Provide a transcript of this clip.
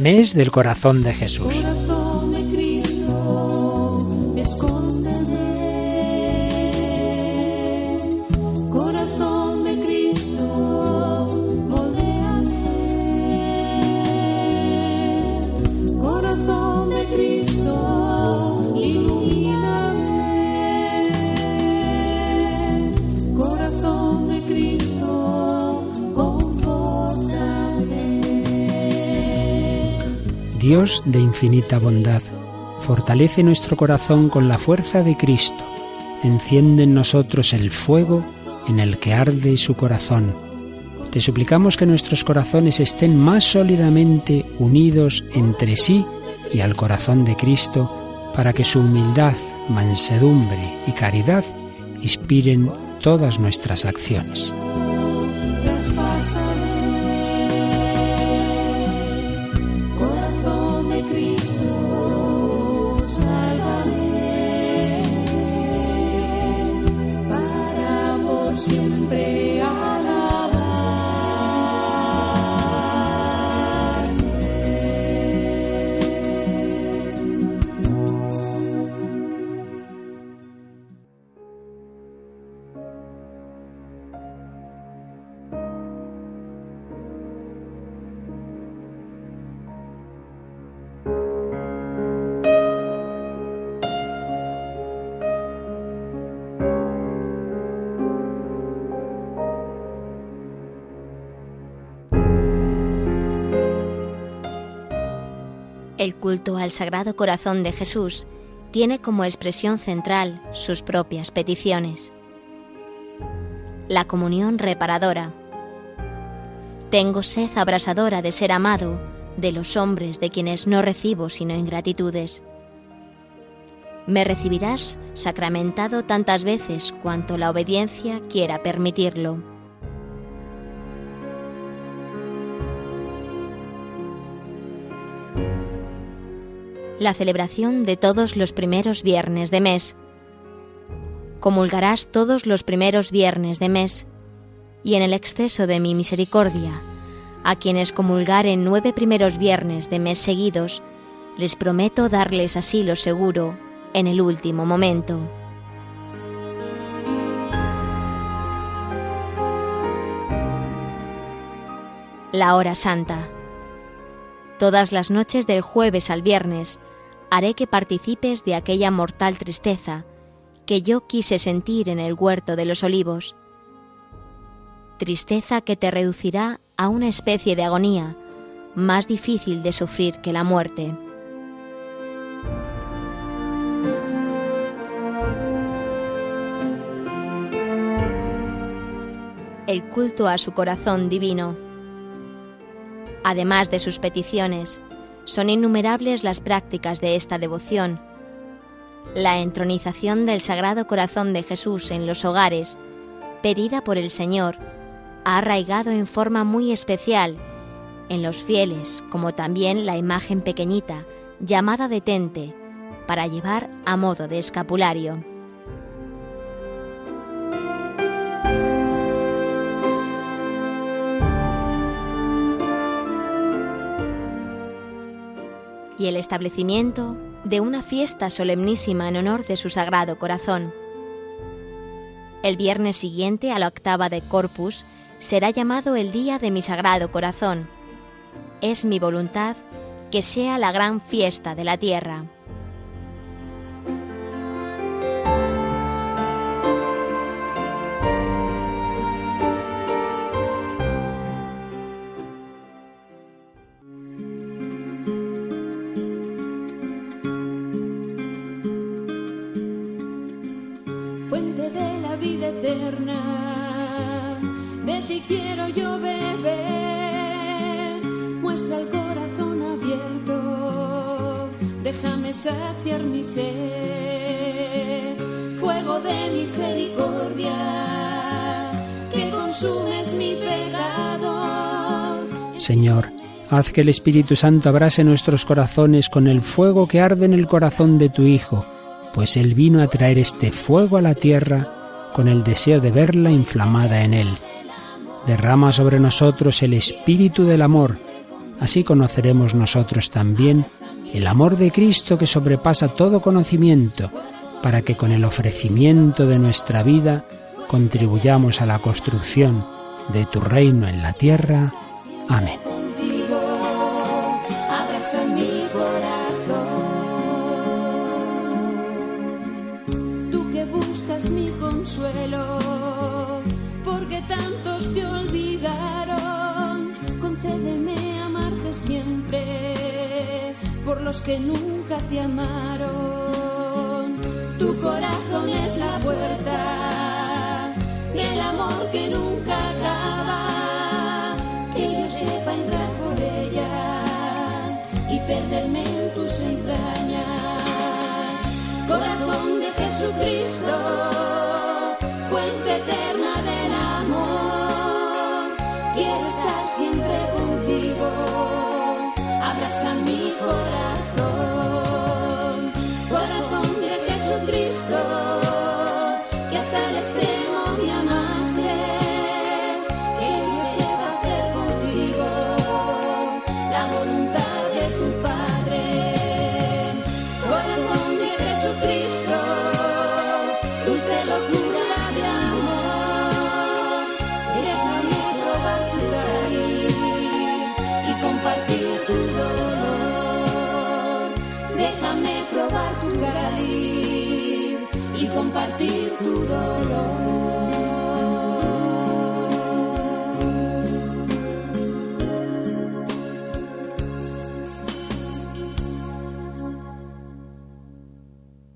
Mes del Corazón de Jesús. Dios de infinita bondad, fortalece nuestro corazón con la fuerza de Cristo. Enciende en nosotros el fuego en el que arde su corazón. Te suplicamos que nuestros corazones estén más sólidamente unidos entre sí y al corazón de Cristo, para que su humildad, mansedumbre y caridad inspiren todas nuestras acciones. El culto al Sagrado Corazón de Jesús tiene como expresión central sus propias peticiones. La comunión reparadora. Tengo sed abrasadora de ser amado de los hombres de quienes no recibo sino ingratitudes. Me recibirás sacramentado tantas veces cuanto la obediencia quiera permitirlo. La celebración de todos los primeros viernes de mes. Comulgarás todos los primeros viernes de mes, y en el exceso de mi misericordia, a quienes comulgaren nueve primeros viernes de mes seguidos, les prometo darles asilo seguro en el último momento. La hora santa. Todas las noches del jueves al viernes, haré que participes de aquella mortal tristeza que yo quise sentir en el huerto de los olivos. Tristeza que te reducirá a una especie de agonía más difícil de sufrir que la muerte. El culto a su corazón divino. Además de sus peticiones, son innumerables las prácticas de esta devoción. La entronización del Sagrado Corazón de Jesús en los hogares, pedida por el Señor, ha arraigado en forma muy especial en los fieles, como también la imagen pequeñita, llamada detente, para llevar a modo de escapulario. Y el establecimiento de una fiesta solemnísima en honor de su sagrado corazón. El viernes siguiente a la octava de Corpus será llamado el Día de mi Sagrado Corazón. Es mi voluntad que sea la gran fiesta de la tierra. Fuente de la vida eterna. De ti quiero yo beber, muestra el corazón abierto, déjame saciar mi sed, fuego de misericordia, que consumes mi pecado. Señor, haz que el Espíritu Santo abrase nuestros corazones con el fuego que arde en el corazón de tu Hijo pues Él vino a traer este fuego a la tierra con el deseo de verla inflamada en Él. Derrama sobre nosotros el espíritu del amor, Así conoceremos nosotros también el amor de Cristo que sobrepasa todo conocimiento, para que con el ofrecimiento de nuestra vida contribuyamos a la construcción de tu reino en la tierra. Amén. Consuelo, porque tantos te olvidaron, concédeme amarte siempre por los que nunca te amaron. Tu corazón es la puerta del amor que nunca acaba, que yo sepa entrar por ella y perderme en tus entrañas. Corazón de Jesucristo, fuente eterna del amor, quiero estar siempre contigo, abraza mi corazón, y compartir tu dolor.